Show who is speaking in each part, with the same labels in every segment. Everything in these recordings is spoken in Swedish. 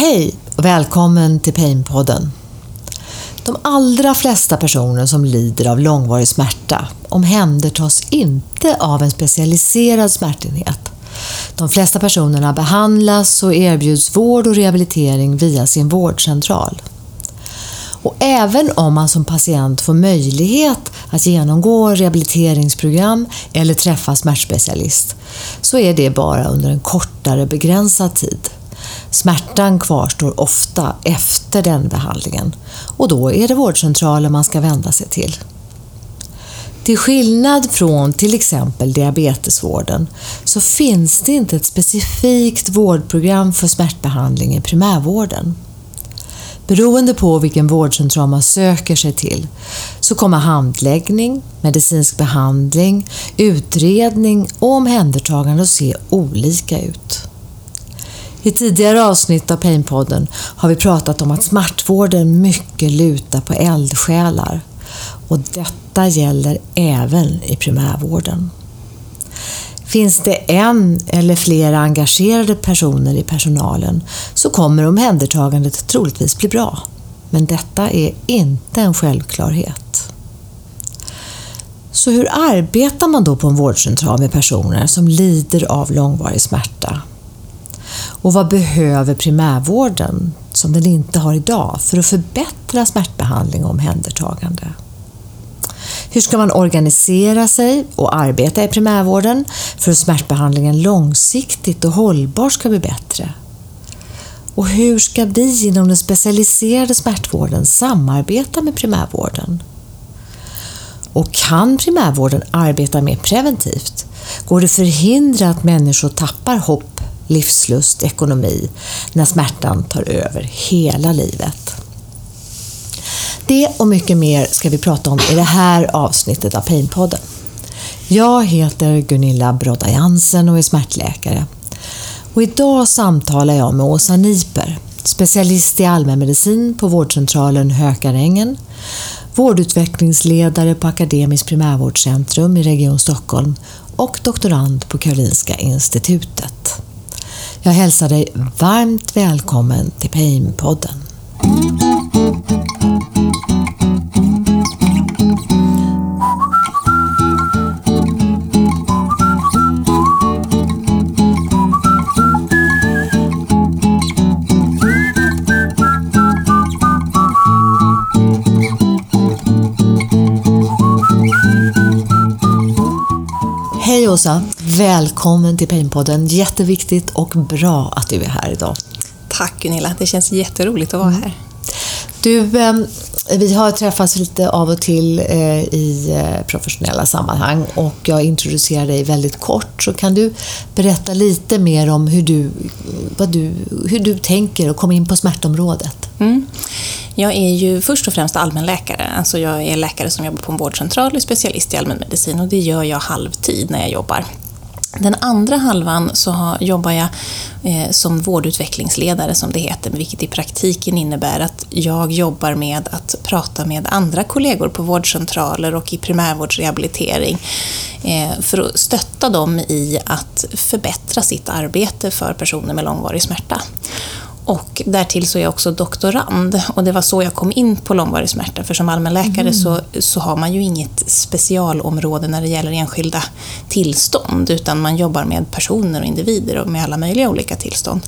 Speaker 1: Hej och välkommen till Painpodden. De allra flesta personer som lider av långvarig smärta omhändertas inte av en specialiserad smärtenhet. De flesta personerna behandlas och erbjuds vård och rehabilitering via sin vårdcentral. Och även om man som patient får möjlighet att genomgå rehabiliteringsprogram eller träffa smärtspecialist så är det bara under en kortare begränsad tid. Smärtan kvarstår ofta efter den behandlingen och då är det vårdcentralen man ska vända sig till. Till skillnad från till exempel diabetesvården så finns det inte ett specifikt vårdprogram för smärtbehandling i primärvården. Beroende på vilken vårdcentral man söker sig till så kommer handläggning, medicinsk behandling, utredning och omhändertagande att se olika ut. I tidigare avsnitt av Painpodden har vi pratat om att smärtvården mycket lutar på eldsjälar och detta gäller även i primärvården. Finns det en eller flera engagerade personer i personalen så kommer omhändertagandet troligtvis bli bra. Men detta är inte en självklarhet. Så hur arbetar man då på en vårdcentral med personer som lider av långvarig smärta? Och vad behöver primärvården, som den inte har idag, för att förbättra smärtbehandling och omhändertagande? Hur ska man organisera sig och arbeta i primärvården för att smärtbehandlingen långsiktigt och hållbart ska bli bättre? Och hur ska vi inom den specialiserade smärtvården samarbeta med primärvården? Och kan primärvården arbeta mer preventivt? Går det förhindra att människor tappar hopp, livslust, ekonomi när smärtan tar över hela livet? Det och mycket mer ska vi prata om i det här avsnittet av Painpodden. Jag heter Gunilla Brodda Jansen och är smärtläkare. Och idag samtalar jag med Åsa Niper, specialist i allmänmedicin på vårdcentralen Hökarängen, vårdutvecklingsledare på Akademiskt primärvårdscentrum i Region Stockholm och doktorand på Karolinska institutet. Jag hälsar dig varmt välkommen till Painpodden. Hej Åsa! Välkommen till Painpodden. Jätteviktigt och bra att du är här idag.
Speaker 2: Tack Gunilla, det känns jätteroligt att vara här.
Speaker 1: Du, eh, vi har träffats lite av och till eh, i eh, professionella sammanhang och jag introducerar dig väldigt kort. Så kan du berätta lite mer om hur du, vad du, hur du tänker och kom in på smärtområdet?
Speaker 2: Mm. Jag är ju först och främst allmänläkare. Alltså jag är läkare som jobbar på en vårdcentral och specialist i allmänmedicin och det gör jag halvtid när jag jobbar. Den andra halvan så jobbar jag eh, som vårdutvecklingsledare som det heter, vilket i praktiken innebär att jag jobbar med att prata med andra kollegor på vårdcentraler och i primärvårdsrehabilitering eh, för att stötta dem i att förbättra sitt arbete för personer med långvarig smärta. Och därtill så är jag också doktorand och det var så jag kom in på långvarig smärta för som allmänläkare mm. så, så har man ju inget specialområde när det gäller enskilda tillstånd utan man jobbar med personer och individer och med alla möjliga olika tillstånd.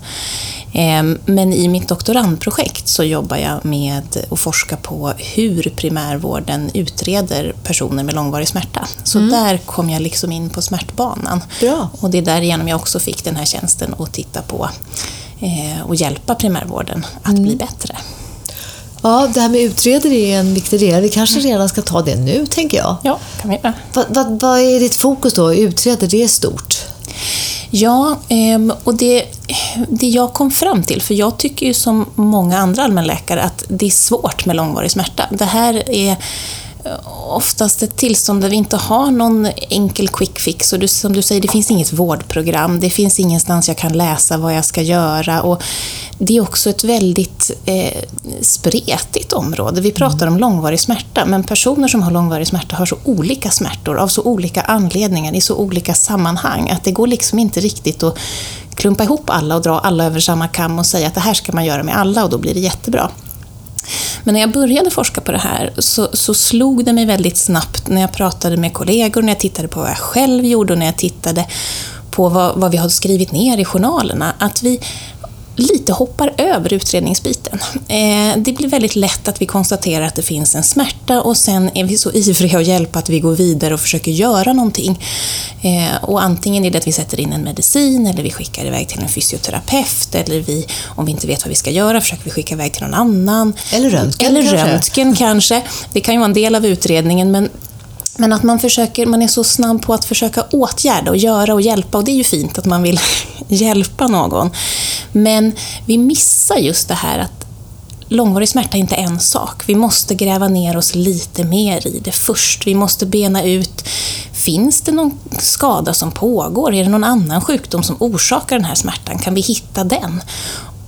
Speaker 2: Ehm, men i mitt doktorandprojekt så jobbar jag med att forska på hur primärvården utreder personer med långvarig smärta. Så mm. där kom jag liksom in på smärtbanan.
Speaker 1: Bra.
Speaker 2: Och det är därigenom jag också fick den här tjänsten att titta på och hjälpa primärvården att mm. bli bättre.
Speaker 1: Ja, det här med utreder är en viktig del. Vi kanske mm. redan ska ta det nu, tänker jag.
Speaker 2: Ja, kan vi göra.
Speaker 1: Vad, vad, vad är ditt fokus då? Utreder, det är stort.
Speaker 2: Ja, ehm, och det, det jag kom fram till, för jag tycker ju som många andra allmänläkare att det är svårt med långvarig smärta. Det här är oftast ett tillstånd där vi inte har någon enkel quick fix. Och du, som du säger, det finns inget vårdprogram. Det finns ingenstans jag kan läsa vad jag ska göra. Och det är också ett väldigt eh, spretigt område. Vi pratar om långvarig smärta, men personer som har långvarig smärta har så olika smärtor av så olika anledningar i så olika sammanhang att det går liksom inte riktigt att klumpa ihop alla och dra alla över samma kam och säga att det här ska man göra med alla och då blir det jättebra. Men när jag började forska på det här så, så slog det mig väldigt snabbt när jag pratade med kollegor, när jag tittade på vad jag själv gjorde och när jag tittade på vad, vad vi hade skrivit ner i journalerna, att vi lite hoppar över utredningsbiten. Eh, det blir väldigt lätt att vi konstaterar att det finns en smärta och sen är vi så ivriga att hjälpa att vi går vidare och försöker göra någonting. Eh, och antingen är det att vi sätter in en medicin eller vi skickar iväg till en fysioterapeut eller vi, om vi inte vet vad vi ska göra, försöker vi skicka iväg till någon annan.
Speaker 1: Eller röntgen
Speaker 2: Eller
Speaker 1: kanske.
Speaker 2: röntgen kanske. Det kan ju vara en del av utredningen men men att man, försöker, man är så snabb på att försöka åtgärda och göra och hjälpa och det är ju fint att man vill hjälpa någon. Men vi missar just det här att långvarig smärta är inte en sak. Vi måste gräva ner oss lite mer i det först. Vi måste bena ut, finns det någon skada som pågår? Är det någon annan sjukdom som orsakar den här smärtan? Kan vi hitta den?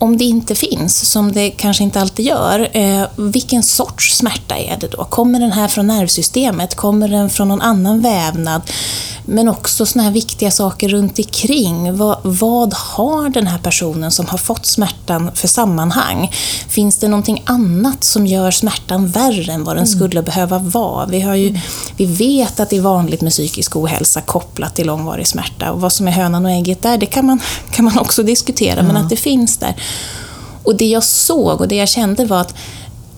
Speaker 2: Om det inte finns, som det kanske inte alltid gör, eh, vilken sorts smärta är det då? Kommer den här från nervsystemet? Kommer den från någon annan vävnad? Men också såna här viktiga saker runt omkring. Vad, vad har den här personen som har fått smärtan för sammanhang? Finns det någonting annat som gör smärtan värre än vad den skulle behöva vara? Vi, har ju, vi vet att det är vanligt med psykisk ohälsa kopplat till långvarig smärta. Och vad som är hönan och ägget där, det kan man, kan man också diskutera, men att det finns där. Och det jag såg och det jag kände var att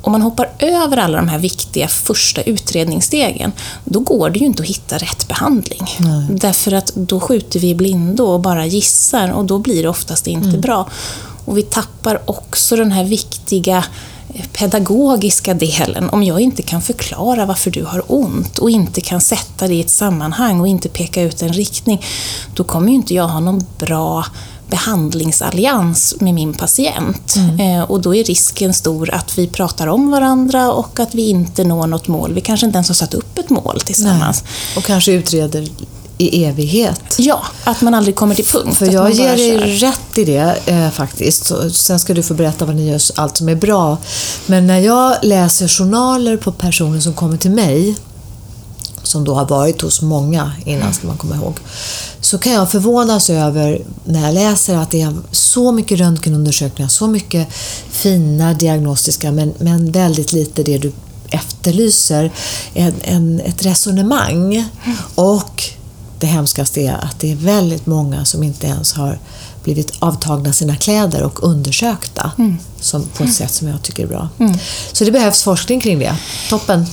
Speaker 2: om man hoppar över alla de här viktiga första utredningsstegen, då går det ju inte att hitta rätt behandling.
Speaker 1: Nej.
Speaker 2: Därför att då skjuter vi i blindo och bara gissar och då blir det oftast inte bra. Och vi tappar också den här viktiga eh, pedagogiska delen. Om jag inte kan förklara varför du har ont och inte kan sätta det i ett sammanhang och inte peka ut en riktning, då kommer ju inte jag ha någon bra behandlingsallians med min patient. Eh, och då är risken stor att vi pratar om varandra och att vi inte når något mål. Vi kanske inte ens har satt upp ett mål tillsammans.
Speaker 1: Och kanske utreder i evighet.
Speaker 2: Ja, att man aldrig kommer till punkt.
Speaker 1: För jag ger
Speaker 2: kör.
Speaker 1: dig rätt i det eh, faktiskt. Så, sen ska du få berätta vad ni gör, allt som är bra. Men när jag läser journaler på personer som kommer till mig, som då har varit hos många innan ska man komma ihåg, så kan jag förvånas över när jag läser att det är så mycket röntgenundersökningar, så mycket fina diagnostiska men, men väldigt lite det du efterlyser, en, en, ett resonemang. Och det hemskaste är att det är väldigt många som inte ens har blivit avtagna sina kläder och undersökta som, på ett sätt som jag tycker är bra. Så det behövs forskning kring det. Toppen!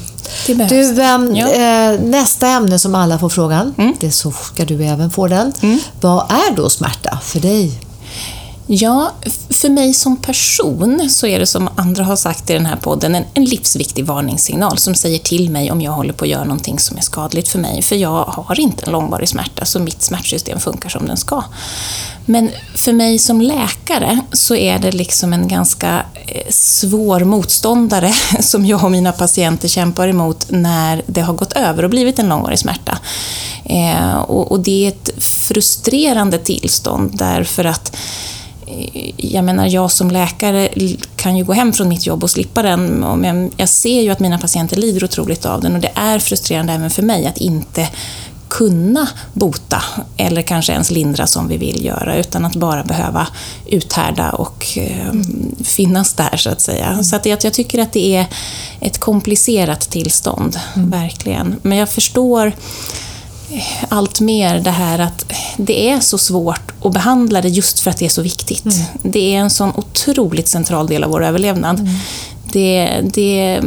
Speaker 1: Du, ehm,
Speaker 2: Ja.
Speaker 1: eh, nästa ämne som alla får frågan, det så ska du även få den. Vad är då smärta för dig?
Speaker 2: Ja, för mig som person så är det som andra har sagt i den här podden en, en livsviktig varningssignal som säger till mig om jag håller på att göra någonting som är skadligt för mig. För jag har inte en långvarig smärta, så mitt smärtsystem funkar som den ska. Men för mig som läkare så är det liksom en ganska eh, svår motståndare som jag och mina patienter kämpar emot när det har gått över och blivit en långvarig smärta. Eh, och det är ett frustrerande tillstånd därför att eh, jag menar, jag som läkare kan ju gå hem från mitt jobb och slippa den. Men jag ser ju att mina patienter lider otroligt av den och det är frustrerande även för mig att inte kunna bota eller kanske ens lindra som vi vill göra utan att bara behöva uthärda och eh, finnas där så att säga. Så att jag, jag tycker att det är ett komplicerat tillstånd, verkligen. Men jag förstår allt mer det här att det är så svårt att behandla det just för att det är så viktigt. Det är en sån otroligt central del av vår överlevnad. Det, det,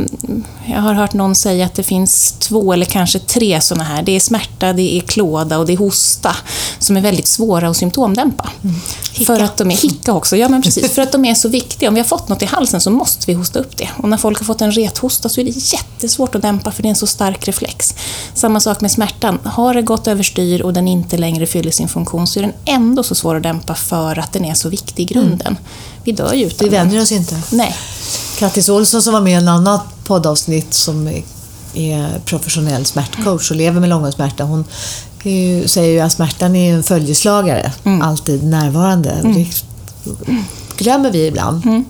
Speaker 2: jag har hört någon säga att det finns två eller kanske tre såna här. Det är smärta, det är klåda och det är hosta som är väldigt svåra att symptomdämpa. För att de är hicka också, ja men precis. För att de är så viktiga. Om vi har fått något i halsen så måste vi hosta upp det. Och när folk har fått en rethosta så är det jättesvårt att dämpa för det är en så stark reflex. Samma sak med smärtan. Har det gått överstyr och den inte längre fyller sin funktion så är den ändå så svår att dämpa för att den är så viktig i grunden. Vi dör ju utan
Speaker 1: Vi
Speaker 2: den.
Speaker 1: vänjer oss inte.
Speaker 2: Nej.
Speaker 1: Kattis Olsson som var med i en annat poddavsnitt som är- professionell smärtcoach och lever med långvarig smärta. Hon ju, säger ju att smärtan är en följeslagare, alltid närvarande. Det glömmer vi ibland.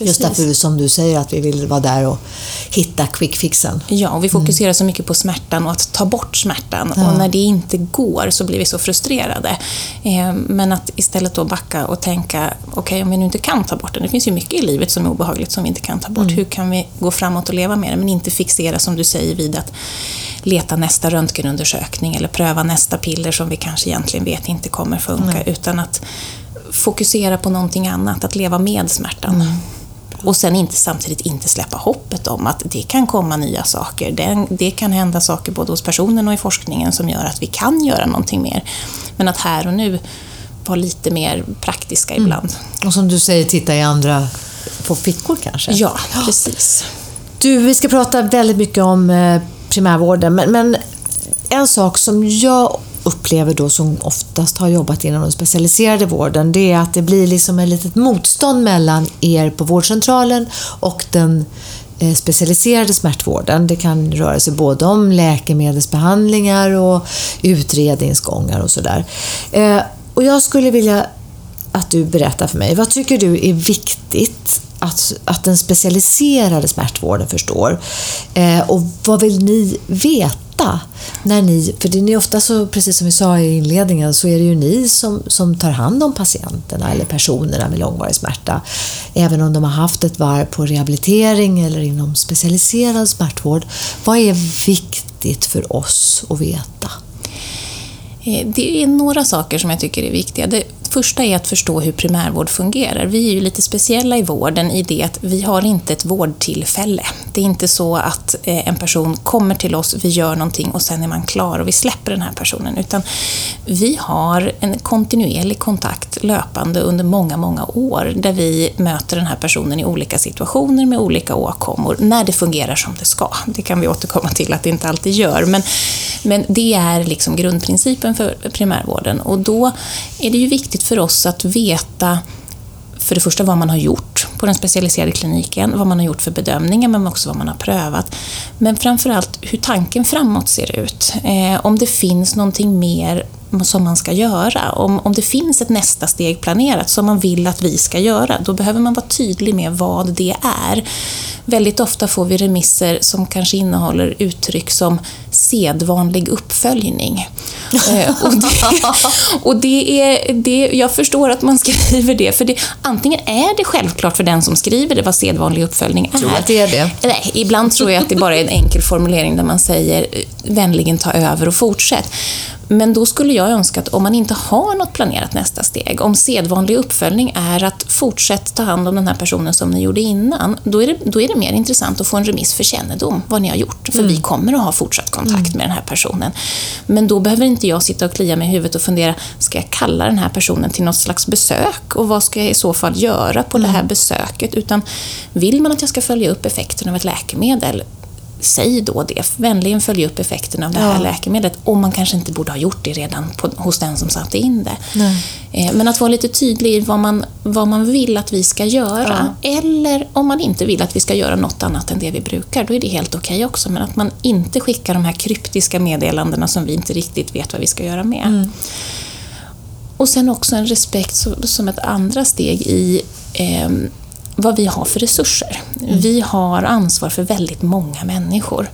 Speaker 1: Just därför som du säger att vi vill vara där och hitta quick fixen.
Speaker 2: Ja, och vi fokuserar mm. så mycket på smärtan och att ta bort smärtan. Ja. Och när det inte går så blir vi så frustrerade. Eh, men att istället då backa och tänka, okej okay, om vi nu inte kan ta bort den, det finns ju mycket i livet som är obehagligt som vi inte kan ta bort. Mm. Hur kan vi gå framåt och leva med det? Men inte fixera, som du säger, vid att leta nästa röntgenundersökning eller pröva nästa piller som vi kanske egentligen vet inte kommer funka. Mm. Utan att fokusera på någonting annat, att leva med smärtan. Och sen inte, samtidigt inte släppa hoppet om att det kan komma nya saker. Det, det kan hända saker både hos personen och i forskningen som gör att vi kan göra någonting mer. Men att här och nu vara lite mer praktiska mm. ibland.
Speaker 1: Och som du säger, titta i andra på fickor kanske?
Speaker 2: Ja, precis.
Speaker 1: Du, vi ska prata väldigt mycket om eh, primärvården, men, men en sak som jag upplever då som oftast har jobbat inom den specialiserade vården, det är att det blir liksom ett litet motstånd mellan er på vårdcentralen och den eh, specialiserade smärtvården. Det kan röra sig både om läkemedelsbehandlingar och utredningsgångar och sådär. Eh, och jag skulle vilja att du berättar för mig, vad tycker du är viktigt att, att den specialiserade smärtvården förstår? Eh, och vad vill ni veta när ni, för det är ofta så, precis som vi sa i inledningen, så är det ju ni som, som tar hand om patienterna eller personerna med långvarig smärta. Även om de har haft ett varv på rehabilitering eller inom specialiserad smärtvård. Vad är viktigt för oss att veta?
Speaker 2: Eh, det är några saker som jag tycker är viktiga. Det första är att förstå hur primärvård fungerar. Vi är ju lite speciella i vården i det att vi har inte ett vårdtillfälle. Det är inte så att eh, en person kommer till oss, vi gör någonting och sen är man klar och vi släpper den här personen. Utan vi har en kontinuerlig kontakt löpande under många, många år där vi möter den här personen i olika situationer med olika åkommor, när det fungerar som det ska. Det kan vi återkomma till att det inte alltid gör, men, men det är liksom grundprincipen för primärvården och då är det ju viktigt för oss att veta för det första vad man har gjort på den specialiserade kliniken, vad man har gjort för bedömningar men också vad man har prövat. Men framförallt hur tanken framåt ser ut. Eh, om det finns någonting mer som man ska göra. Om, om det finns ett nästa steg planerat som man vill att vi ska göra, då behöver man vara tydlig med vad det är. Väldigt ofta får vi remisser som kanske innehåller uttryck som sedvanlig uppföljning. Eh, och det, och det är, det, jag förstår att man skriver det, för det, antingen är det självklart för den som skriver det vad sedvanlig uppföljning är.
Speaker 1: Tror att det är det?
Speaker 2: Nej, ibland tror jag att det bara är en enkel formulering där man säger vänligen ta över och fortsätt. Men då skulle jag önska att om man inte har något planerat nästa steg, om sedvanlig uppföljning är att fortsätta ta hand om den här personen som ni gjorde innan, då är det, då är det mer intressant att få en remiss för kännedom, vad ni har gjort. För mm. vi kommer att ha fortsatt kontakt mm. med den här personen. Men då behöver inte jag sitta och klia mig i huvudet och fundera, ska jag kalla den här personen till något slags besök? Och vad ska jag i så fall göra på mm. det här besöket? Utan vill man att jag ska följa upp effekten av ett läkemedel, säg då det. Vänligen följ upp effekten av det här ja. läkemedlet. Om man kanske inte borde ha gjort det redan på, hos den som satte in det. Nej. Eh, men att vara lite tydlig i vad man, vad man vill att vi ska göra. Ja. Eller om man inte vill att vi ska göra något annat än det vi brukar, då är det helt okej okay också. Men att man inte skickar de här kryptiska meddelandena som vi inte riktigt vet vad vi ska göra med. Mm. Och sen också en respekt som ett andra steg i eh, vad vi har för resurser. Mm. Vi har ansvar för väldigt många människor.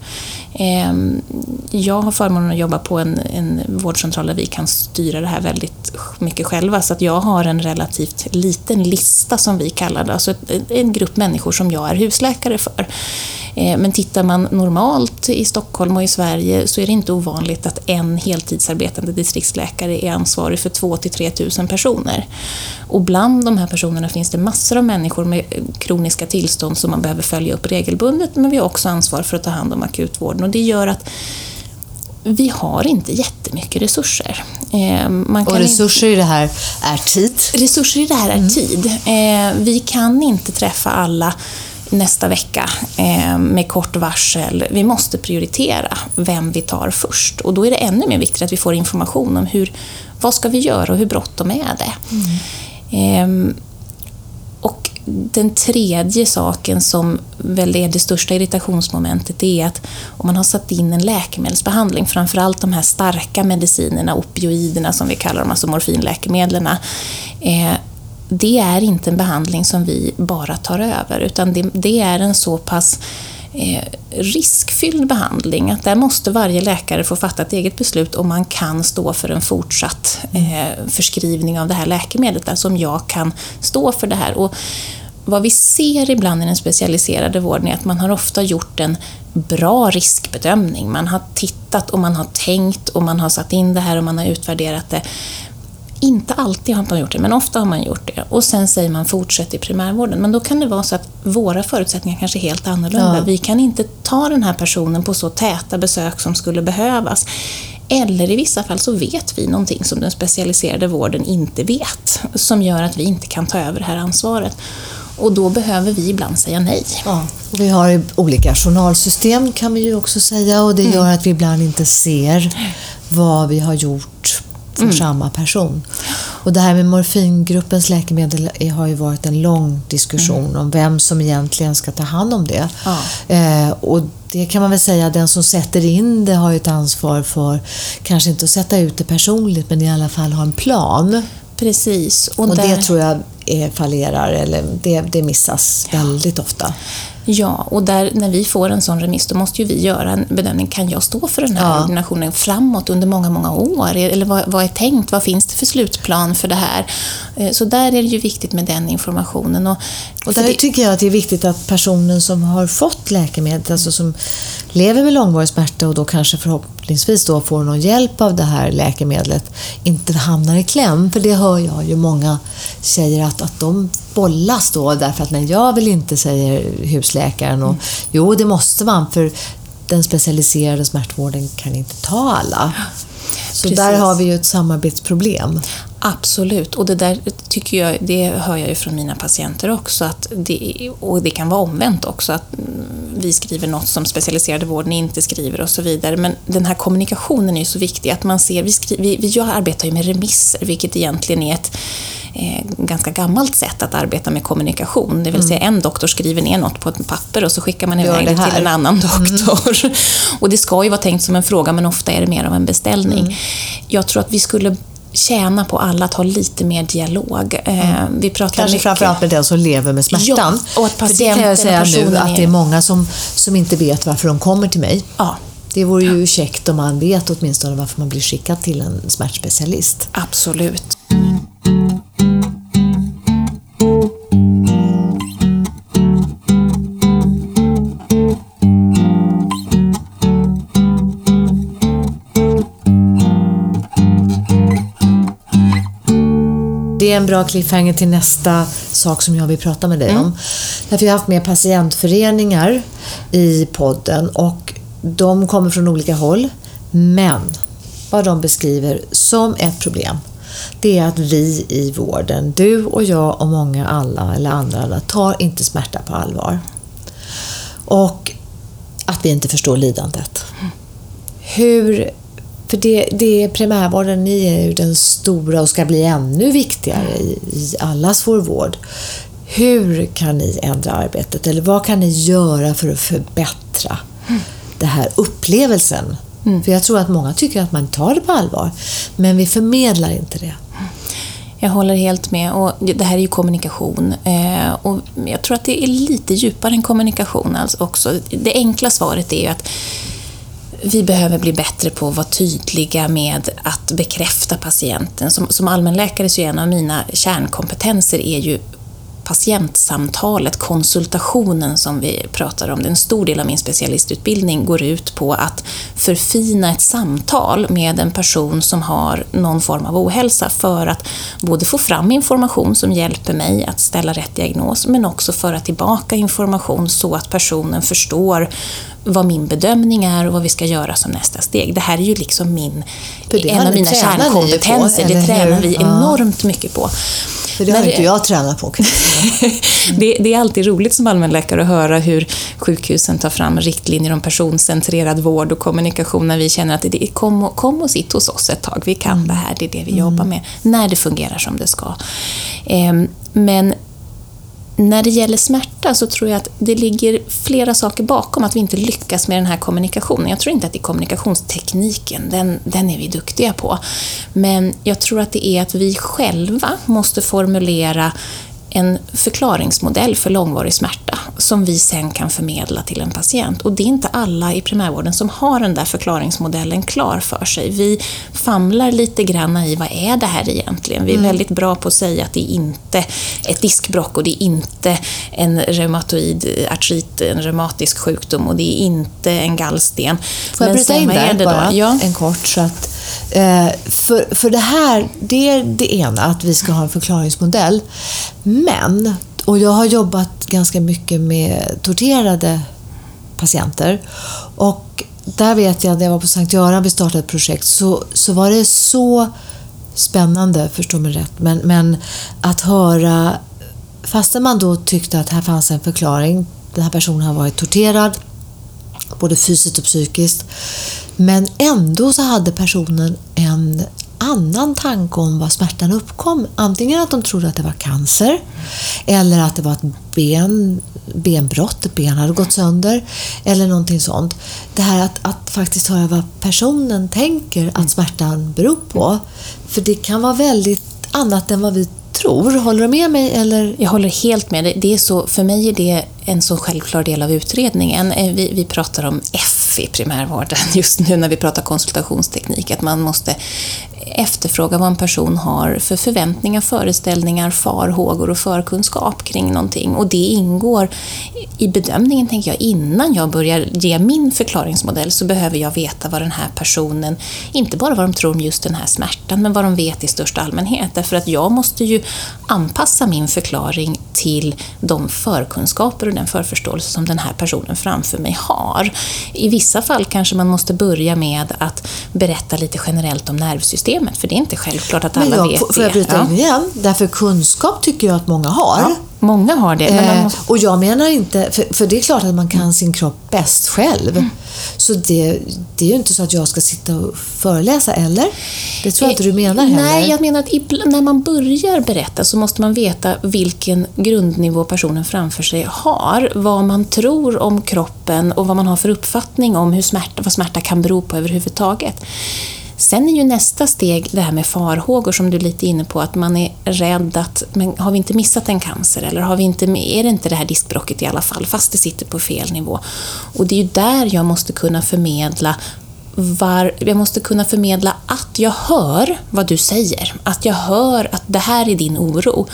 Speaker 2: Ehm, jag har förmånen att jobba på en, en vårdcentral där vi kan styra det här väldigt mycket själva. Så att jag har en relativt liten lista som vi kallar det, alltså en grupp människor som jag är husläkare för. Ehm, men tittar man normalt i Stockholm och i Sverige så är det inte ovanligt att en heltidsarbetande distriktsläkare är ansvarig för 2 till 3 000 personer. Och bland de här personerna finns det massor av människor med kroniska tillstånd som man behöver följa upp regelbundet, men vi har också ansvar för att ta hand om akutvården och det gör att vi har inte jättemycket resurser.
Speaker 1: Eh, man och resurser inte... i det här är tid?
Speaker 2: Resurser i det här är mm. tid. Eh, vi kan inte träffa alla nästa vecka eh, med kort varsel. Vi måste prioritera vem vi tar först och då är det ännu mer viktigt att vi får information om hur, vad ska vi göra och hur bråttom är det. Mm. Den tredje saken som väl är det största irritationsmomentet är att om man har satt in en läkemedelsbehandling, framförallt de här starka medicinerna, opioiderna som vi kallar dem, alltså morfinläkemedlen, eh, det är inte en behandling som vi bara tar över, utan det, det är en så pass Eh, riskfylld behandling att där måste varje läkare få fatta ett eget beslut om man kan stå för en fortsatt eh, förskrivning av det här läkemedlet, alltså om jag kan stå för det här. Och vad vi ser ibland i den specialiserade vården är att man har ofta gjort en bra riskbedömning. Man har tittat och man har tänkt och man har satt in det här och man har utvärderat det. Inte alltid har man gjort det, men ofta har man gjort det. Och sen säger man fortsätt i primärvården. Men då kan det vara så att våra förutsättningar kanske är helt annorlunda. Ja. Vi kan inte ta den här personen på så täta besök som skulle behövas. Eller i vissa fall så vet vi någonting som den specialiserade vården inte vet, som gör att vi inte kan ta över det här ansvaret. Och då behöver vi ibland säga nej.
Speaker 1: Ja, vi har olika journalsystem kan vi ju också säga och det mm. gör att vi ibland inte ser vad vi har gjort för mm. samma person. Och det här med morfingruppens läkemedel har ju varit en lång diskussion mm. om vem som egentligen ska ta hand om det. Ja. Eh, och det kan man väl säga, den som sätter in det har ju ett ansvar för, kanske inte att sätta ut det personligt, men i alla fall ha en plan.
Speaker 2: Precis.
Speaker 1: Och, och där... det tror jag är, fallerar, eller det, det missas ja. väldigt ofta.
Speaker 2: Ja, och där, när vi får en sån remiss då måste ju vi göra en bedömning. Kan jag stå för den här ja. ordinationen framåt under många, många år? Eller vad, vad är tänkt? Vad finns det för slutplan för det här? Eh, så där är det ju viktigt med den informationen. Och,
Speaker 1: och där det... tycker jag att det är viktigt att personen som har fått läkemedel, alltså som lever med långvarig smärta och då kanske förhoppningsvis då får någon hjälp av det här läkemedlet, inte hamnar i kläm. För det hör jag ju många säger att, att de bollas då därför att nej, jag vill inte, säger husläkaren. Och, mm. Jo, det måste man för den specialiserade smärtvården kan inte ta alla. Så Precis. där har vi ju ett samarbetsproblem.
Speaker 2: Absolut, och det där tycker jag, det hör jag ju från mina patienter också, att det, och det kan vara omvänt också, att vi skriver något som specialiserade vården inte skriver och så vidare. Men den här kommunikationen är ju så viktig, att man ser, vi, skriver, vi, vi arbetar ju med remisser, vilket egentligen är ett eh, ganska gammalt sätt att arbeta med kommunikation. Det vill säga mm. en doktor skriver ner något på ett papper och så skickar man iväg det, det till en annan doktor. Mm. och det ska ju vara tänkt som en fråga, men ofta är det mer av en beställning. Mm. Jag tror att vi skulle tjäna på alla att ha lite mer dialog.
Speaker 1: Mm. Vi pratar Kanske mycket... framförallt med den som lever med smärtan. Ja, och att För det kan jag säga nu att det är många som, som inte vet varför de kommer till mig. Ja. Det vore ju ja. käckt om man vet åtminstone varför man blir skickad till en smärtspecialist.
Speaker 2: Absolut.
Speaker 1: Det är en bra cliffhanger till nästa sak som jag vill prata med dig mm. om. Därför jag har haft med patientföreningar i podden och de kommer från olika håll. Men vad de beskriver som ett problem det är att vi i vården, du och jag och många alla eller andra, tar inte smärta på allvar. Och att vi inte förstår lidandet. Hur för det, det är primärvården, ni är ju den stora och ska bli ännu viktigare i, i allas vår vård. Hur kan ni ändra arbetet? Eller vad kan ni göra för att förbättra mm. den här upplevelsen? Mm. För jag tror att många tycker att man tar det på allvar, men vi förmedlar inte det.
Speaker 2: Jag håller helt med. Och det här är ju kommunikation. Eh, och jag tror att det är lite djupare än kommunikation alltså också. Det enkla svaret är ju att vi behöver bli bättre på att vara tydliga med att bekräfta patienten. Som, som allmänläkare så är en av mina kärnkompetenser är ju patientsamtalet, konsultationen som vi pratar om. En stor del av min specialistutbildning går ut på att förfina ett samtal med en person som har någon form av ohälsa för att både få fram information som hjälper mig att ställa rätt diagnos, men också föra tillbaka information så att personen förstår vad min bedömning är och vad vi ska göra som nästa steg. Det här är ju liksom min, en av mina kärnkompetenser. På, det tränar vi enormt mycket på.
Speaker 1: För det har inte jag tränat på.
Speaker 2: det, det, är alltid roligt som allmänläkare att höra hur sjukhusen tar fram riktlinjer om personcentrerad vård och kommunikation när vi känner att det är kom, och, kom och sitt hos oss ett tag, vi kan mm. det här, det är det vi mm. jobbar med. När det fungerar som det ska. Ehm, men när det gäller smärta så tror jag att det ligger flera saker bakom att vi inte lyckas med den här kommunikationen. Jag tror inte att det är kommunikationstekniken, den, den är vi duktiga på. Men jag tror att det är att vi själva måste formulera en förklaringsmodell för långvarig smärta som vi sen kan förmedla till en patient. Och det är inte alla i primärvården som har den där förklaringsmodellen klar för sig. Vi famlar lite grann i vad är det här egentligen? Vi är mm. väldigt bra på att säga att det är inte ett diskbrock och det är inte en reumatoid artrit, en reumatisk sjukdom och det är inte en gallsten.
Speaker 1: Får jag bryta in där bara, ja. en kort? Så att, Eh, för, för det här, det är det ena, att vi ska ha en förklaringsmodell. Men, och jag har jobbat ganska mycket med torterade patienter och där vet jag, när jag var på Sankt Göran, vi startade ett projekt, så, så var det så spännande, förstå mig rätt, men, men att höra, fastän man då tyckte att här fanns en förklaring, den här personen har varit torterad, både fysiskt och psykiskt, men ändå så hade personen en annan tanke om var smärtan uppkom. Antingen att de trodde att det var cancer eller att det var ett ben, benbrott, ett ben hade gått sönder eller någonting sånt. Det här att, att faktiskt höra vad personen tänker att smärtan beror på. För det kan vara väldigt annat än vad vi tror. Håller du med mig? Eller?
Speaker 2: Jag håller helt med. Det är så, för mig är det en så självklar del av utredningen. Eh, vi, vi pratar om F i primärvården just nu när vi pratar konsultationsteknik, att man måste efterfråga vad en person har för förväntningar, föreställningar, farhågor och förkunskap kring någonting. Och det ingår i bedömningen, tänker jag, innan jag börjar ge min förklaringsmodell så behöver jag veta vad den här personen, inte bara vad de tror om just den här smärtan, men vad de vet i största allmänhet. Därför att jag måste ju anpassa min förklaring till de förkunskaper och den förförståelse som den här personen framför mig har. I vissa fall kanske man måste börja med att berätta lite generellt om nervsystemet, för det är inte självklart att alla jag, vet det.
Speaker 1: Får jag bryta in igen? Därför kunskap tycker jag att många har. Ja.
Speaker 2: Många har det.
Speaker 1: Eh, måste... Och jag menar inte, för, för, det är klart att man kan sin kropp bäst själv. Mm. Så det, det är ju inte så att jag ska sitta och föreläsa, eller? Det tror jag inte du menar heller.
Speaker 2: Nej, jag menar att när man börjar berätta så måste man veta vilken grundnivå personen framför sig har. Vad man tror om kroppen och vad man har för uppfattning om hur smärta, vad smärta kan bero på överhuvudtaget. Sen är ju nästa steg det här med farhågor som du är lite inne på, att man är rädd att, men har vi inte missat en cancer eller har vi inte, är det inte det här diskbrocket i alla fall, fast det sitter på fel nivå? Och det är ju där jag måste kunna förmedla var, jag måste kunna förmedla att jag hör vad du säger, att jag hör att det här är din oro.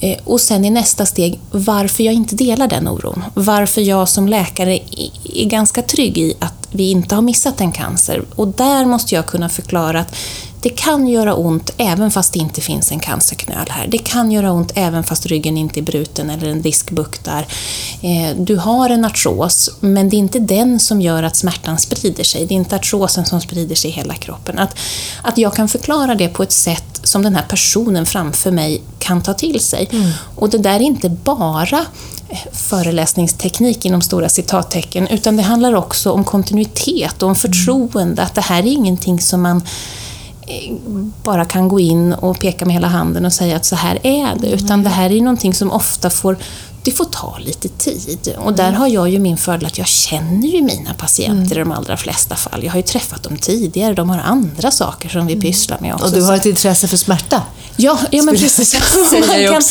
Speaker 2: Eh, och sen i nästa steg, varför jag inte delar den oron. Varför jag som läkare är ganska trygg i att vi inte har missat en cancer. Och där måste jag kunna förklara att det kan göra ont även fast det inte finns en cancerknöl här. Det kan göra ont även fast ryggen inte är bruten eller en disk buktar. Eh, du har en artros, men det är inte den som gör att smärtan sprider sig. Det är inte artrosen som sprider sig i hela kroppen. Att, att jag kan förklara det på ett sätt som den här personen framför mig kan ta till sig. Mm. Och det där är inte bara föreläsningsteknik inom stora citattecken, utan det handlar också om kontinuitet och om förtroende. Att det här är ingenting som man eh, bara kan gå in och peka med hela handen och säga att så här är det, utan det här är någonting som ofta får det får ta lite tid. Och där har jag ju min fördel att jag känner ju mina patienter mm. i de allra flesta fall. Jag har ju träffat dem tidigare, de har andra saker som vi mm. pysslar med också.
Speaker 1: Och du har ett intresse för smärta?
Speaker 2: Ja, ja men precis. man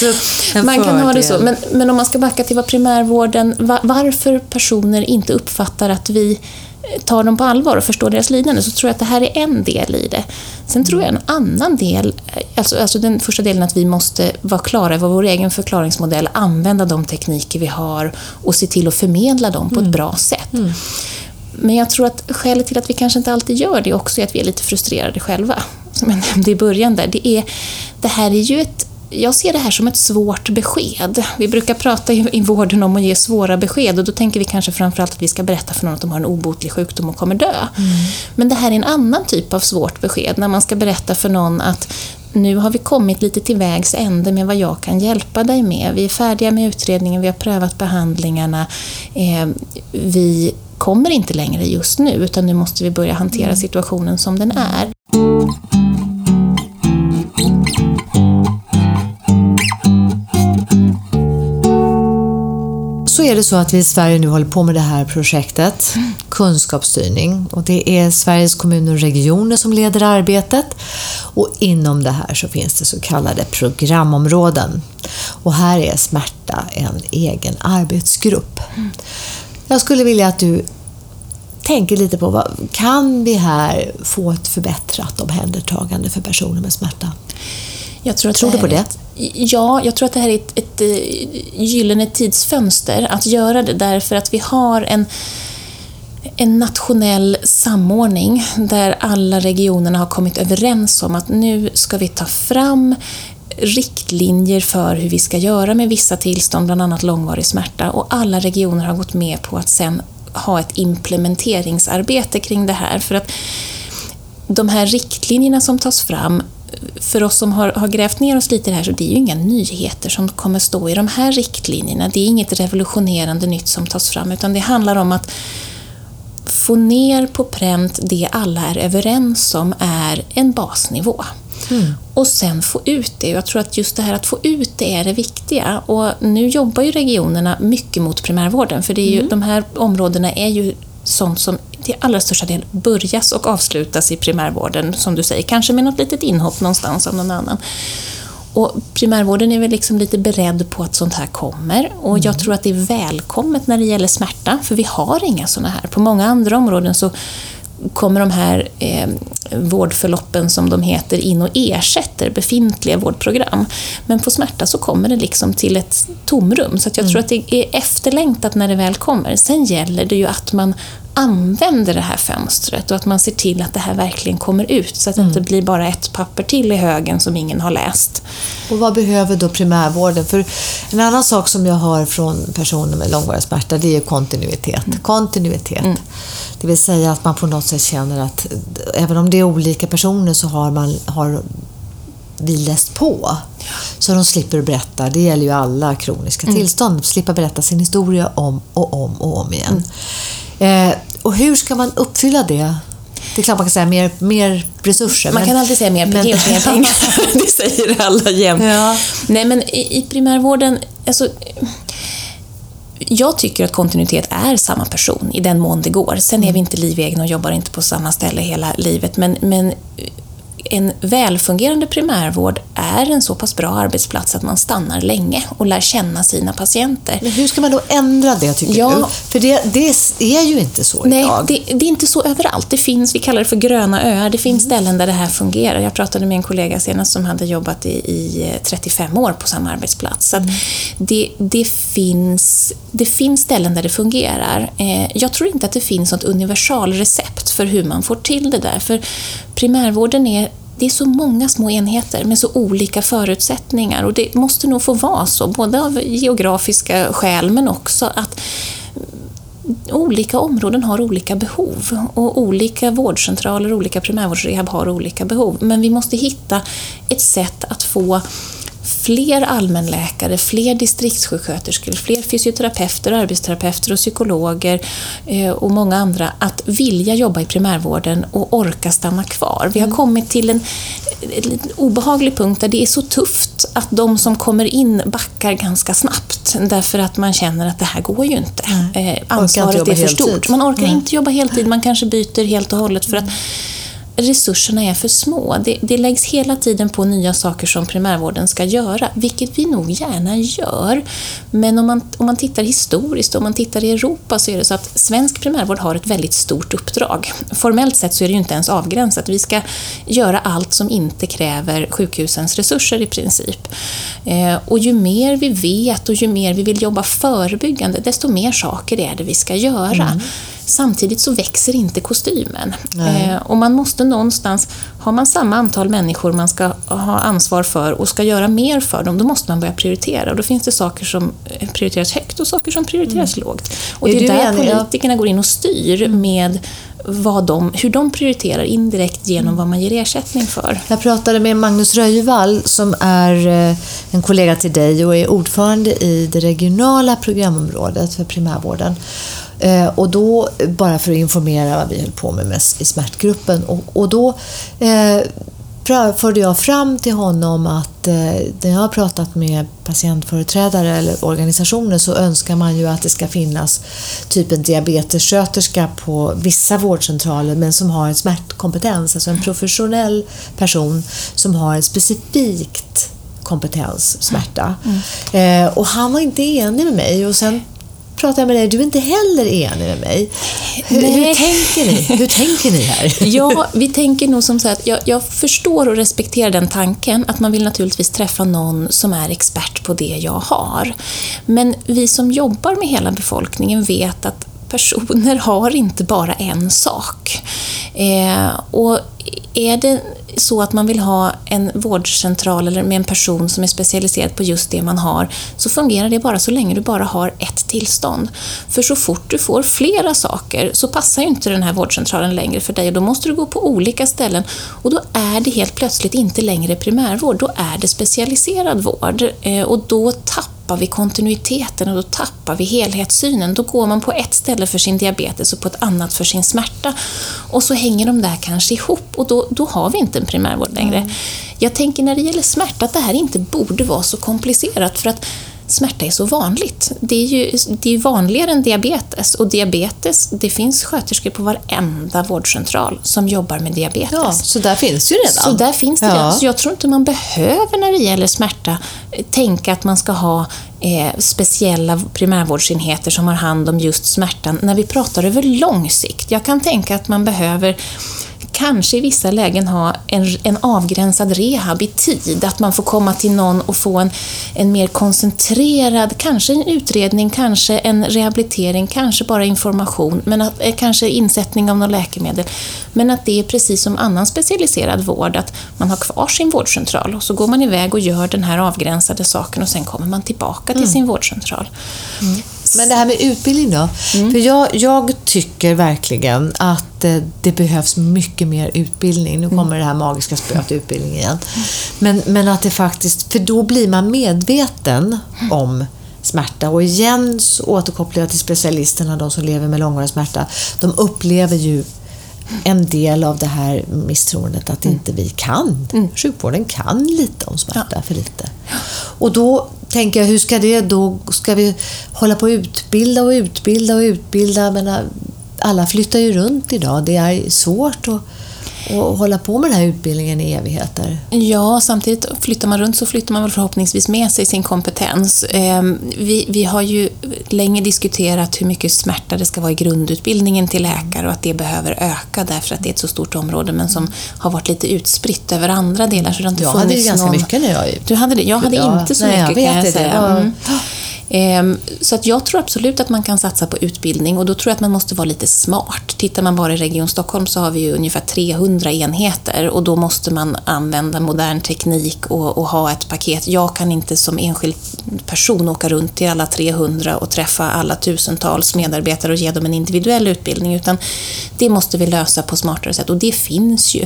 Speaker 2: kan, man kan ha det så. Men, men om man ska backa till vad primärvården, varför personer inte uppfattar att vi tar dem på allvar och förstår deras lidande så tror jag att det här är en del i det. Sen tror jag en annan del, alltså, alltså den första delen att vi måste vara klara över vår egen förklaringsmodell, använda de tekniker vi har och se till att förmedla dem på ett mm. bra sätt. Mm. Men jag tror att skälet till att vi kanske inte alltid gör det också är att vi är lite frustrerade själva. Som jag nämnde i början där. Det, är, det här är ju ett jag ser det här som ett svårt besked. Vi brukar prata i, vården om att ge svåra besked och då tänker vi kanske framförallt att vi ska berätta för någon att de har en obotlig sjukdom och kommer dö. Mm. Men det här är en annan typ av svårt besked, när man ska berätta för någon att nu har vi kommit lite till vägs ände med vad jag kan hjälpa dig med. Vi är färdiga med utredningen, vi har prövat behandlingarna. Eh, vi kommer inte längre just nu, utan nu måste vi börja hantera mm. situationen som den är.
Speaker 1: Så är det så att vi i Sverige nu håller på med det här projektet, mm. kunskapsstyrning. Och det är Sveriges kommuner och regioner som leder arbetet. Och inom det här så finns det så kallade programområden. Och här är smärta en egen arbetsgrupp. Mm. Jag skulle vilja att du tänker lite på, vad, kan vi här få ett förbättrat omhändertagande för personer med smärta?
Speaker 2: Jag tror,
Speaker 1: tror du på det?
Speaker 2: Ja, jag tror att det här är ett, ett, ett gyllene tidsfönster att göra det därför att vi har en en nationell samordning där alla regionerna har kommit överens om att nu ska vi ta fram riktlinjer för hur vi ska göra med vissa tillstånd, bland annat långvarig smärta och alla regioner har gått med på att sen ha ett implementeringsarbete kring det här. För att de här riktlinjerna som tas fram för oss som har, har, grävt ner oss lite i det här så det är ju inga nyheter som kommer stå i de här riktlinjerna. Det är inget revolutionerande nytt som tas fram utan det handlar om att få ner på pränt det alla är överens om är en basnivå. Mm. Och sen få ut det. Jag tror att just det här att få ut det är det viktiga. Och nu jobbar ju regionerna mycket mot primärvården för det är ju, mm. de här områdena är ju sånt som till allra största del börjas och avslutas i primärvården, som du säger, kanske med något litet inhopp någonstans av någon annan. Och primärvården är väl liksom lite beredd på att sånt här kommer och mm. jag tror att det är välkommet när det gäller smärta, för vi har inga såna här. På många andra områden så kommer de här eh, vårdförloppen som de heter in och ersätter befintliga vårdprogram. Men på smärta så kommer det liksom till ett tomrum. Så jag mm. tror att det är efterlängtat när det väl kommer. Sen gäller det ju att man använder det här fönstret och att man ser till att det här verkligen kommer ut så att det mm. inte blir bara ett papper till i högen som ingen har läst.
Speaker 1: Och vad behöver då primärvården? För en annan sak som jag hör från personer med långvarig smärta det är kontinuitet. Mm. Kontinuitet. Mm. Det vill säga att man på något sätt känner att även om det är olika personer så har, man, har vi läst på. Så de slipper berätta, det gäller ju alla kroniska mm. tillstånd, slippa berätta sin historia om och om och om igen. Mm. Eh, och hur ska man uppfylla det? Det är klart man kan säga mer, mer resurser.
Speaker 2: Man men, kan alltid säga mer, men, pengar. det säger alla jämt. Ja. Nej, men i, i primärvården, alltså, jag tycker att kontinuitet är samma person i den mån det går. Sen är vi mm. inte livegna och jobbar inte på samma ställe hela livet, men, men en välfungerande primärvård är en så pass bra arbetsplats att man stannar länge och lär känna sina patienter.
Speaker 1: Men hur ska man då ändra det, tycker ja, du? För det, det, är ju inte så
Speaker 2: nej,
Speaker 1: idag.
Speaker 2: Det, det, är inte så överallt. Det finns, vi kallar det för gröna öar, det finns mm. ställen där det här fungerar. Jag pratade med en kollega senast som hade jobbat i, i 35 år på samma arbetsplats. Så mm. det, det, finns, det finns ställen där det fungerar. Eh, jag tror inte att det finns något universalrecept för hur man får till det där. För primärvården är det är så många små enheter med så olika förutsättningar och det måste nog få vara så, både av geografiska skäl men också att olika områden har olika behov och olika vårdcentraler, olika primärvårdsrehab har olika behov. Men vi måste hitta ett sätt att få fler allmänläkare, fler distriktssjuksköterskor, fler fysioterapeuter, arbetsterapeuter och psykologer eh, och många andra att vilja jobba i primärvården och orka stanna kvar. Vi har mm. kommit till en, en obehaglig punkt där det är så tufft att de som kommer in backar ganska snabbt därför att man känner att det här går ju inte. Mm. Ansvaret är för stort. Man orkar mm. inte jobba heltid, man kanske byter helt och hållet för att resurserna är för små. Det, det läggs hela tiden på nya saker som primärvården ska göra, vilket vi nog gärna gör. Men om man, om man tittar historiskt, om man tittar i Europa, så är det så att svensk primärvård har ett väldigt stort uppdrag. Formellt sett så är det ju inte ens avgränsat. Vi ska göra allt som inte kräver sjukhusens resurser i princip. Eh, och ju mer vi vet och ju mer vi vill jobba förebyggande, desto mer saker är det vi ska göra. Mm. Samtidigt så växer inte kostymen. Eh, och man måste någonstans, har man samma antal människor man ska ha ansvar för och ska göra mer för dem, då måste man börja prioritera. Och då finns det saker som prioriteras högt och saker som prioriteras mm. lågt. Och är det är där enig? politikerna går in och styr mm. med vad de, hur de prioriterar indirekt genom vad man ger ersättning för.
Speaker 1: Jag pratade med Magnus Röjevall som är eh, en kollega till dig och är ordförande i det regionala programområdet för primärvården. Eh, och då, bara för att informera vad vi höll på med i smärtgruppen, och, och då eh, förde jag fram till honom att eh, när jag har pratat med patientföreträdare eller organisationer så önskar man ju att det ska finnas typ en diabetessköterska på vissa vårdcentraler men som har en smärtkompetens, alltså en professionell person som har en specifikt kompetens, smärta. Mm. Eh, och han var inte enig med mig och sen pratar jag med dig, du är inte heller enig med mig. Hur, hur, tänker ni? Hur tänker ni här?
Speaker 2: Ja, vi tänker nog som så att jag, jag, förstår och respekterar den tanken att man vill naturligtvis träffa någon som är expert på det jag har. Men vi som jobbar med hela befolkningen vet att personer har inte bara en sak. Eh, och är det så att man vill ha en vårdcentral eller med en person som är specialiserad på just det man har, så fungerar det bara så länge du bara har ett tillstånd. För så fort du får flera saker så passar ju inte den här vårdcentralen längre för dig och då måste du gå på olika ställen och då är det helt plötsligt inte längre primärvård, då är det specialiserad vård eh, och då tappar tappar vi kontinuiteten och då tappar vi helhetssynen. Då går man på ett ställe för sin diabetes och på ett annat för sin smärta. Och så hänger de där kanske ihop och då, då har vi inte en primärvård längre. Mm. Jag tänker när det gäller smärta att det här inte borde vara så komplicerat för att smärta är så vanligt. Det är ju det är vanligare än diabetes och diabetes, det finns sköterskor på varenda vårdcentral som jobbar med diabetes.
Speaker 1: Ja, så där finns ju redan.
Speaker 2: Så där finns det ja. redan. Så jag tror inte man behöver när det gäller smärta tänka att man ska ha eh, speciella primärvårdsenheter som har hand om just smärtan när vi pratar över lång sikt. Jag kan tänka att man behöver kanske i vissa lägen ha en, en avgränsad rehab i tid. Att man får komma till någon och få en, en mer koncentrerad, kanske en utredning, kanske en rehabilitering, kanske bara information, men att, eh, kanske insättning av något läkemedel. Men att det är precis som annan specialiserad vård, att man har kvar sin vårdcentral och så går man iväg och gör den här avgränsade saken och sen kommer man tillbaka till mm. sin vårdcentral.
Speaker 1: Mm. Men det här med utbildning då? Mm. För jag, jag, tycker verkligen att eh, det behövs mycket mer utbildning. Nu mm. kommer det här magiska spöet utbildning igen. Men, men att det faktiskt, för då blir man medveten om smärta. Och igen så återkopplar jag till specialisterna, de som lever med långvarig smärta. De upplever ju en del av det här misstroendet att mm. inte vi kan. Mm. Sjukvården kan lite om smärta, ja. för lite. Och då tänker jag, hur ska det då... Ska vi hålla på att utbilda och utbilda och utbilda? Menar, alla flyttar ju runt idag. Det är svårt att och hålla på med den här utbildningen i evigheter.
Speaker 2: Ja, samtidigt flyttar man runt så flyttar man väl förhoppningsvis med sig sin kompetens. Ehm, vi, vi har ju länge diskuterat hur mycket smärta det ska vara i grundutbildningen till läkare och att det behöver öka därför att det är ett så stort område men som har varit lite utspritt över andra delar. Så det har inte
Speaker 1: jag hade ju ganska
Speaker 2: någon...
Speaker 1: mycket när jag...
Speaker 2: Du hade det? Jag hade ja, inte så nej, mycket jag kan jag säga. Det var... mm. Ehm, så att jag tror absolut att man kan satsa på utbildning och då tror jag att man måste vara lite smart. Tittar man bara i Region Stockholm så har vi ju ungefär 300 enheter och då måste man använda modern teknik och, och ha ett paket. Jag kan inte som enskild person åka runt till alla 300 och träffa alla tusentals medarbetare och ge dem en individuell utbildning utan det måste vi lösa på smartare sätt och det finns ju.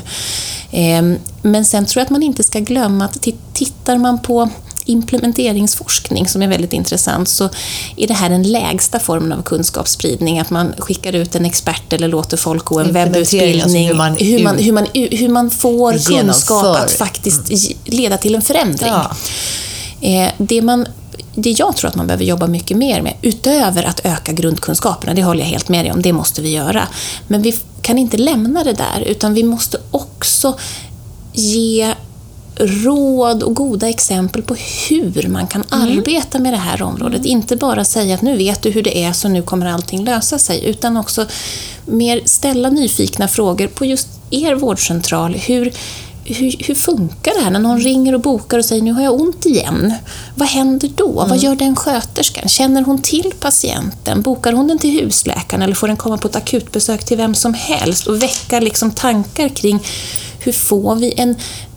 Speaker 2: Ehm, men sen tror jag att man inte ska glömma att tittar man på implementeringsforskning som är väldigt intressant så är det här den lägsta formen av kunskapsspridning, att man skickar ut en expert eller låter folk gå en webbutbildning. Alltså hur, man, hur, man, hur, man, hur man får kunskap att faktiskt mm. leda till en förändring. Ja. Eh, det, man, det jag tror att man behöver jobba mycket mer med, utöver att öka grundkunskaperna, det håller jag helt med dig om, det måste vi göra. Men vi kan inte lämna det där, utan vi måste också ge råd och goda exempel på hur man kan mm. arbeta med det här området. Mm. Inte bara säga att nu vet du hur det är så nu kommer allting lösa sig, utan också mer ställa nyfikna frågor på just er vårdcentral. Hur, hur, hur, funkar det här när någon ringer och bokar och säger nu har jag ont igen? Vad händer då? Mm. Vad gör den sköterskan? Känner hon till patienten? Bokar hon den till husläkaren eller får den komma på ett akutbesök till vem som helst? Och väcka liksom tankar kring hur får vi en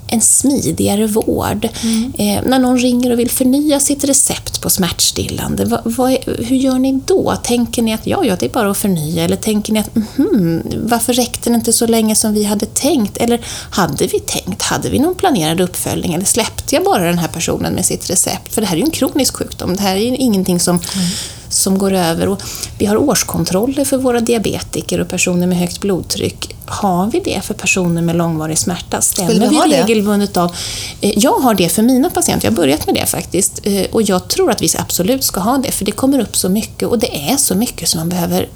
Speaker 2: en smidigare vård. Mm. Eh, när någon ringer och vill förnya sitt recept på smärtstillande, vad, vad, hur gör ni då? Tänker ni att ja, ja, det är bara att förnya? Eller tänker ni att mm, varför räckte det inte så länge som vi hade tänkt? Eller hade vi tänkt? Hade vi någon planerad uppföljning? Eller släppte jag bara den här personen med sitt recept? För det här är ju en kronisk sjukdom. Det här är ju ingenting som mm som går över. Och vi har årskontroller för våra diabetiker och personer med högt blodtryck har vi det för personer med långvarig smärta? Stämmer
Speaker 1: vi
Speaker 2: regelbundet av? Eh, Jag har det för mina patienter, jag har börjat med det faktiskt. Eh, Och jag tror att vi absolut ska ha det, för det kommer upp så mycket och det är så mycket som man behöver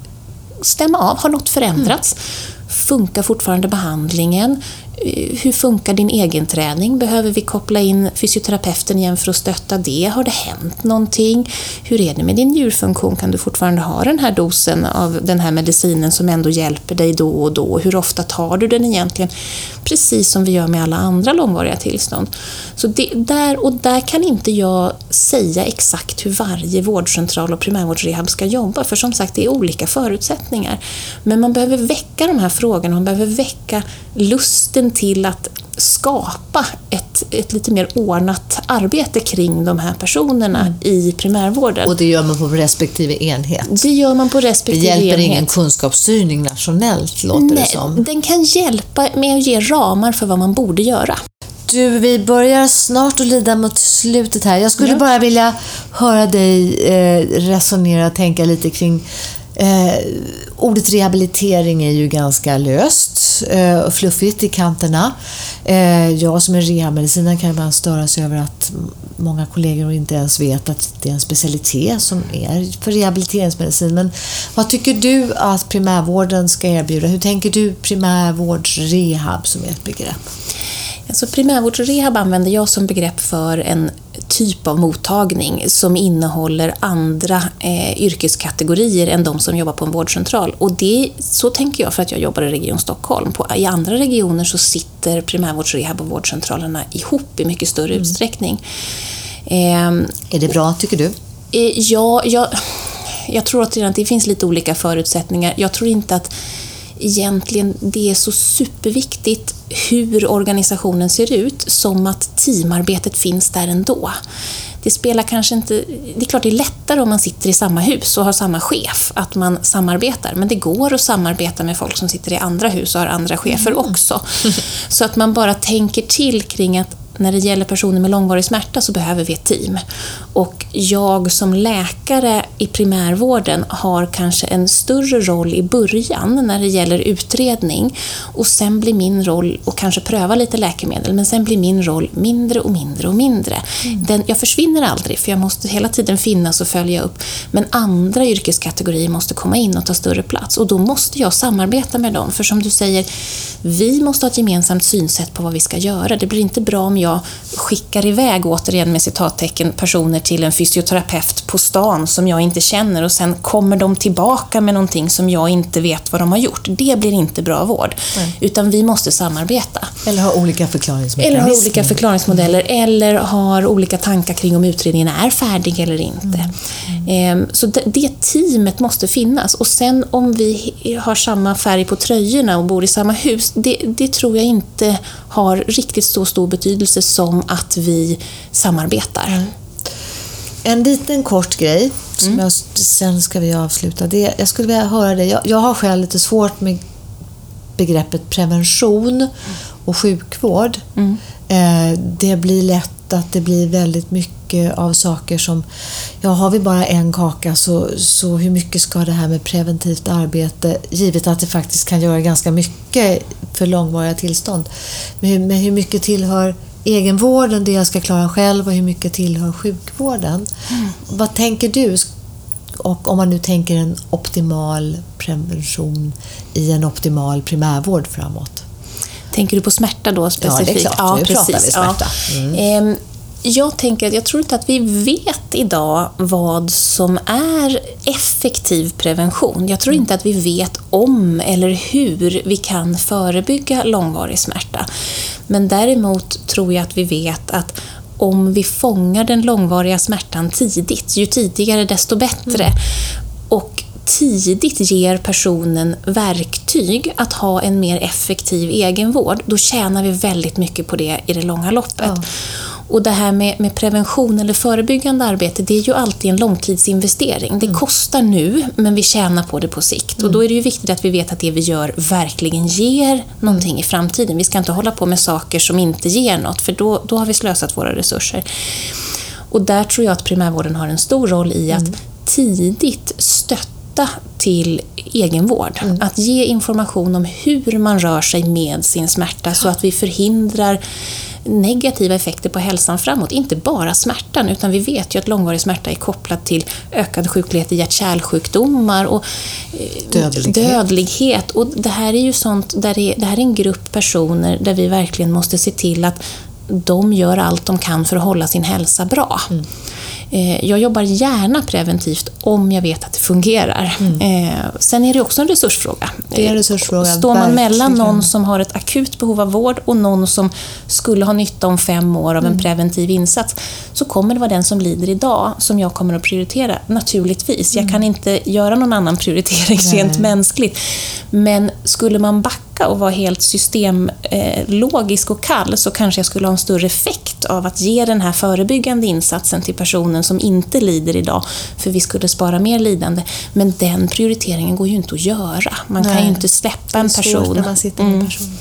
Speaker 2: stämma av. Har något förändrats? Funkar fortfarande behandlingen? Hur funkar din egen träning? Behöver vi koppla in fysioterapeuten igen för att stötta det? Har det hänt någonting? Hur är det med din njurfunktion? Kan du fortfarande ha den här dosen av den här medicinen som ändå hjälper dig då och då? Hur ofta tar du den egentligen? Precis som vi gör med alla andra långvariga tillstånd. Så det, där, och där kan inte jag säga exakt hur varje vårdcentral och primärvårdsrehab ska jobba, för som sagt, det är olika förutsättningar. Men man behöver väcka de här frågorna, man behöver väcka lusten till att skapa ett, ett lite mer ordnat arbete kring de här personerna i primärvården.
Speaker 1: Och det gör man på respektive enhet.
Speaker 2: det gör man på
Speaker 1: Det
Speaker 2: respektive
Speaker 1: hjälper
Speaker 2: enhet.
Speaker 1: ingen kunskapsstyrning nationellt, låter det
Speaker 2: Nej,
Speaker 1: som.
Speaker 2: den kan hjälpa med att ge ramar för vad man borde göra.
Speaker 1: Du, vi börjar snart att lida mot slutet här. Jag skulle
Speaker 2: Ja.
Speaker 1: bara vilja höra dig eh, resonera och tänka lite kring eh, Ordet rehabilitering är ju ganska löst eh, och fluffigt i kanterna. Eh, jag som är rehabmedicinare kan ibland störas över att många kollegor inte ens vet att det är en specialitet som är för rehabiliteringsmedicin. Men vad tycker du att primärvården ska erbjuda? Hur tänker du primärvårdsrehab som är ett begrepp?
Speaker 2: Alltså primärvårdsrehab använder jag som begrepp för en typ av mottagning som innehåller andra eh, yrkeskategorier än de som jobbar på en vårdcentral. Och det, så tänker jag för att jag jobbar i Region Stockholm. På, I andra regioner så sitter primärvårdsrehab och vårdcentralerna ihop i mycket större utsträckning. Ehm,
Speaker 1: Är det bra, tycker du?
Speaker 2: Eh, Ja, jag, jag tror att det finns lite olika förutsättningar. Jag tror inte att egentligen det är så superviktigt hur organisationen ser ut som att teamarbetet finns där ändå. Det spelar kanske inte... Det är klart det är lättare om man sitter i samma hus och har samma chef, att man samarbetar. Men det går att samarbeta med folk som sitter i andra hus och har andra chefer också. Så att man bara tänker till kring att när det gäller personer med långvarig smärta så behöver vi ett team. Och jag som läkare i primärvården har kanske en större roll i början när det gäller utredning och sen blir min roll, och kanske pröva lite läkemedel, men sen blir min roll mindre och mindre och mindre. Den, jag försvinner aldrig för jag måste hela tiden finnas och följa upp. Men andra yrkeskategorier måste komma in och ta större plats och då måste jag samarbeta med dem. För som du säger, vi måste ha ett gemensamt synsätt på vad vi ska göra. Det blir inte bra om jag skickar iväg, återigen med citattecken, personer till en fysioterapeut på stan som jag inte känner och sen kommer de tillbaka med någonting som jag inte vet vad de har gjort. Det blir inte bra vård. Utan vi måste samarbeta.
Speaker 1: Eller ha olika förklaringsmekanismer.
Speaker 2: Eller har olika förklaringsmodeller eller har olika tankar kring om utredningen är färdig eller inte. Ehm, Så det, det teamet måste finnas och sen om vi har samma färg på tröjorna och bor i samma hus, det, det tror jag inte har riktigt så stor betydelse som att vi samarbetar.
Speaker 1: En liten kort grej, som
Speaker 2: Mm.
Speaker 1: jag, sen ska vi avsluta. Det, jag skulle vilja höra dig. Jag, jag har själv lite svårt med begreppet prevention och sjukvård.
Speaker 2: Mm.
Speaker 1: Eh, det blir lätt att det blir väldigt mycket av saker som, ja har vi bara en kaka så, så hur mycket ska det här med preventivt arbete, givet att det faktiskt kan göra ganska mycket för långvariga tillstånd. Men, hur- men hur mycket tillhör egenvården, det jag ska klara själv och hur mycket tillhör sjukvården? Vad tänker du? Och om man nu tänker en optimal prevention i en optimal primärvård framåt.
Speaker 2: Tänker du på smärta då specifikt?
Speaker 1: klart. Nu pratar vi smärta. Mm.
Speaker 2: Ehm, Jag tänker att jag tror inte att vi vet idag vad som är effektiv prevention. Jag tror inte att vi vet om eller hur vi kan förebygga långvarig smärta. Men däremot tror jag att vi vet att om vi fångar den långvariga smärtan tidigt, ju tidigare desto bättre. Och tidigt ger personen verktyg att ha en mer effektiv egenvård, då tjänar vi väldigt mycket på det i det långa loppet.
Speaker 1: Ja.
Speaker 2: Och det här med, med prevention eller förebyggande arbete, det är ju alltid en långtidsinvestering. Det kostar nu, men vi tjänar på det på sikt. Och då är det ju viktigt att vi vet att det vi gör verkligen ger någonting i framtiden. Vi ska inte hålla på med saker som inte ger något, för då, då har vi slösat våra resurser. Och där tror jag att primärvården har en stor roll i att tidigt stötta ofta till egenvård. Mm. Att ge information om hur man rör sig med sin smärta så att vi förhindrar negativa effekter på hälsan framåt. Inte bara smärtan, utan vi vet ju att långvarig smärta är kopplad till ökad sjuklighet i hjärt-kärlsjukdomar och
Speaker 1: eh, dödlighet.
Speaker 2: dödlighet. Och det här är ju sånt där det, det här är en grupp personer där vi verkligen måste se till att de gör allt de kan för att hålla sin hälsa bra. Mm. Eh, jag jobbar gärna preventivt om jag vet att det fungerar. Mm. Eh, sen är det också en resursfråga.
Speaker 1: Det är en resursfråga.
Speaker 2: Står man mellan någon som har ett akut behov av vård och någon som skulle ha nytta om fem år av en mm. preventiv insats, så kommer det vara den som lider idag som jag kommer att prioritera, naturligtvis. Jag mm. kan inte göra någon annan prioritering Nej. rent mänskligt. Men skulle man backa backa och vara helt systemlogisk och kall så kanske jag skulle ha en större effekt av att ge den här förebyggande insatsen till personen som inte lider idag, för vi skulle spara mer lidande. Men den prioriteringen går ju inte att göra. Man Nej. kan ju inte släppa en person.
Speaker 1: när man sitter med mm. person.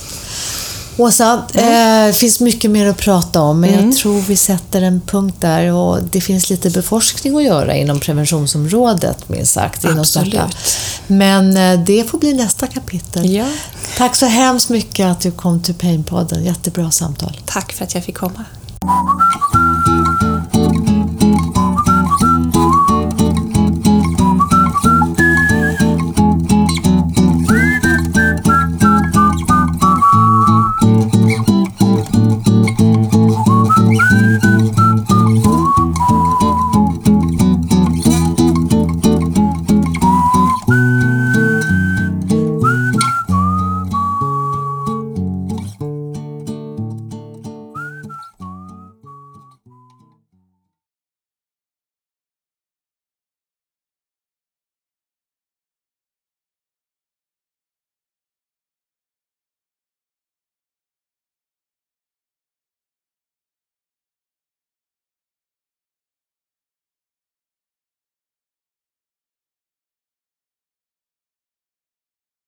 Speaker 1: Åsa, det mm. eh, finns mycket mer att prata om, men mm. jag tror vi sätter en punkt där. Och det finns lite beforskning att göra inom preventionsområdet, minst sagt. Inom
Speaker 2: Absolut.
Speaker 1: Men eh, det får bli nästa kapitel.
Speaker 2: Ja.
Speaker 1: Tack så hemskt mycket att du kom till Painpodden. Jättebra samtal.
Speaker 2: Tack för att jag fick komma.